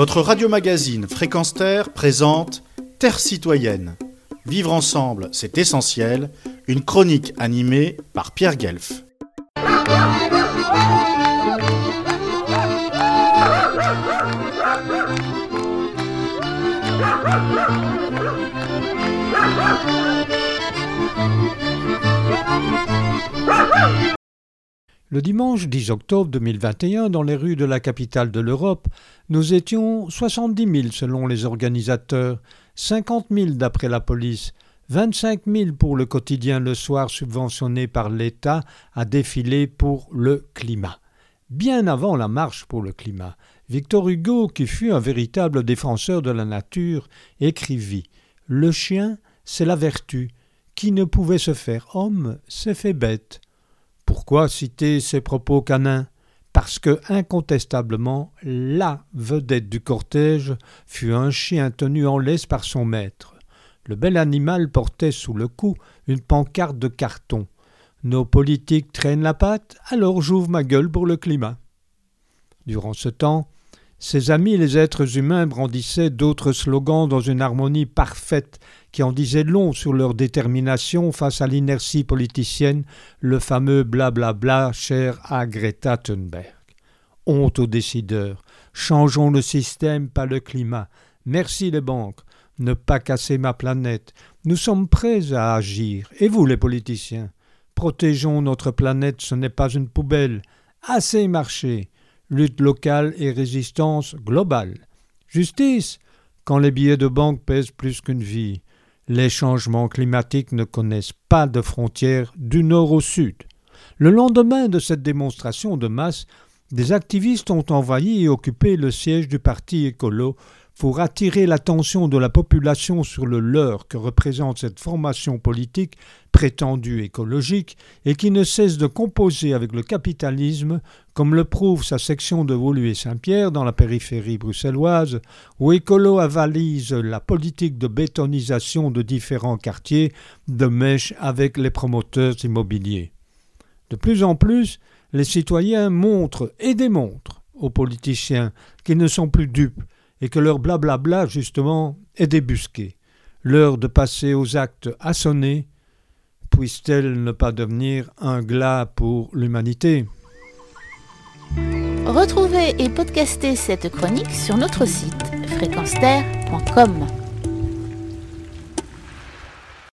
Votre radio-magazine Fréquence Terre présente Terre citoyenne. Vivre ensemble, c'est essentiel. Une chronique animée par Pierre Guelf. Le dimanche 10 octobre 2021, dans les rues de la capitale de l'Europe, nous étions 70 000 selon les organisateurs, 50 000 d'après la police, 25 000 pour le quotidien Le Soir subventionné par l'État à défiler pour le climat. Bien avant la marche pour le climat, Victor Hugo, qui fut un véritable défenseur de la nature, écrivit Le chien, c'est la vertu. Qui ne pouvait se faire homme s'est fait bête. Pourquoi citer ces propos canins? Parce que, incontestablement, la vedette du cortège fut un chien tenu en laisse par son maître. Le bel animal portait sous le cou une pancarte de carton. Nos politiques traînent la patte, alors j'ouvre ma gueule pour le climat. Durant ce temps, ses amis les êtres humains brandissaient d'autres slogans dans une harmonie parfaite qui en disait long sur leur détermination face à l'inertie politicienne, le fameux blablabla bla cher à Greta Thunberg. Honte aux décideurs. Changeons le système, pas le climat. Merci les banques. Ne pas casser ma planète. Nous sommes prêts à agir. Et vous, les politiciens? Protégeons notre planète, ce n'est pas une poubelle. Assez marché lutte locale et résistance globale. Justice, quand les billets de banque pèsent plus qu'une vie. Les changements climatiques ne connaissent pas de frontières du nord au sud. Le lendemain de cette démonstration de masse, des activistes ont envahi et occupé le siège du parti écolo pour attirer l'attention de la population sur le leurre que représente cette formation politique prétendue écologique et qui ne cesse de composer avec le capitalisme, comme le prouve sa section de Woluwe-Saint-Pierre dans la périphérie bruxelloise, où Écolo avalise la politique de bétonisation de différents quartiers de mèche avec les promoteurs immobiliers. De plus en plus, les citoyens montrent et démontrent aux politiciens qu'ils ne sont plus dupes et que leur blablabla, justement, est débusqué. L'heure de passer aux actes à sonner, puisse-t-elle ne pas devenir un glas pour l'humanité? Retrouvez et podcastez cette chronique sur notre site fréquenceterre.com.